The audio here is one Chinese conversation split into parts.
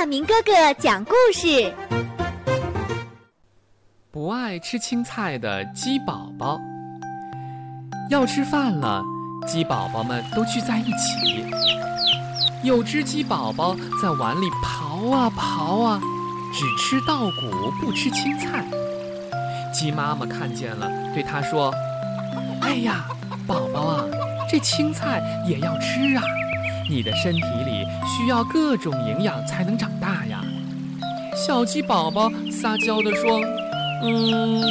大明哥哥讲故事。不爱吃青菜的鸡宝宝要吃饭了，鸡宝宝们都聚在一起。有只鸡宝宝在碗里刨啊刨啊，只吃稻谷不吃青菜。鸡妈妈看见了，对它说：“哎呀，宝宝啊，这青菜也要吃啊！你的身体里需要各种营养才能长大呀。”小鸡宝宝撒娇地说。嗯，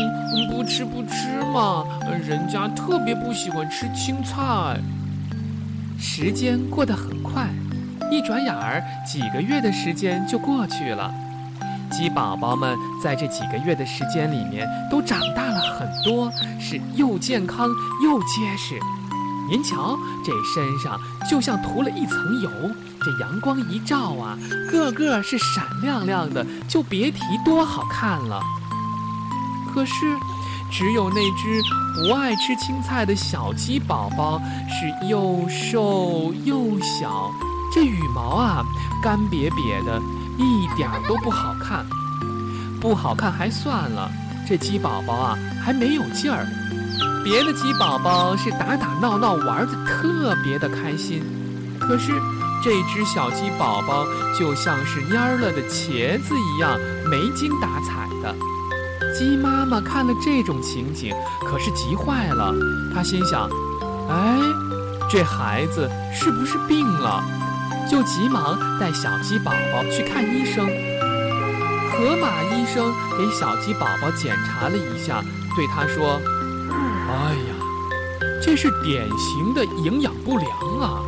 不吃不吃嘛，人家特别不喜欢吃青菜。时间过得很快，一转眼儿，几个月的时间就过去了。鸡宝宝们在这几个月的时间里面都长大了很多，是又健康又结实。您瞧，这身上就像涂了一层油，这阳光一照啊，个个是闪亮亮的，就别提多好看了。可是，只有那只不爱吃青菜的小鸡宝宝是又瘦又小，这羽毛啊干瘪瘪的，一点都不好看。不好看还算了，这鸡宝宝啊还没有劲儿。别的鸡宝宝是打打闹闹玩的特别的开心，可是这只小鸡宝宝就像是蔫了的茄子一样，没精打采的。鸡妈妈看了这种情景，可是急坏了。她心想：“哎，这孩子是不是病了？”就急忙带小鸡宝宝去看医生。河马医生给小鸡宝宝检查了一下，对他说：“哎呀，这是典型的营养不良啊！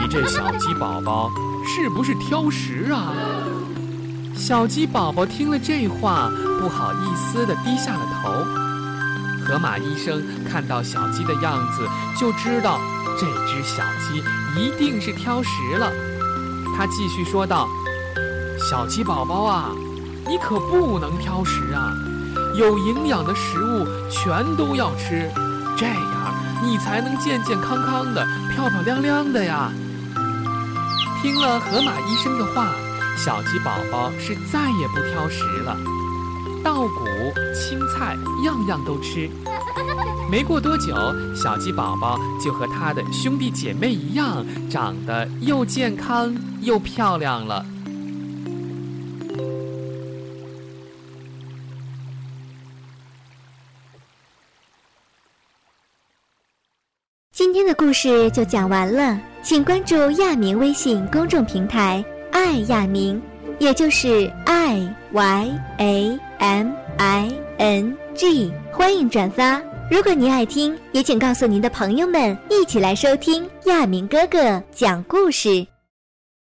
你这小鸡宝宝是不是挑食啊？”小鸡宝宝听了这话，不好意思地低下了头。河马医生看到小鸡的样子，就知道这只小鸡一定是挑食了。他继续说道：“小鸡宝宝啊，你可不能挑食啊！有营养的食物全都要吃，这样你才能健健康康的、漂漂亮亮的呀。”听了河马医生的话。小鸡宝宝是再也不挑食了，稻谷、青菜样样都吃。没过多久，小鸡宝宝就和他的兄弟姐妹一样，长得又健康又漂亮了。今天的故事就讲完了，请关注亚明微信公众平台。爱亚明，也就是 I Y A M I N G，欢迎转发。如果您爱听，也请告诉您的朋友们，一起来收听亚明哥哥讲故事。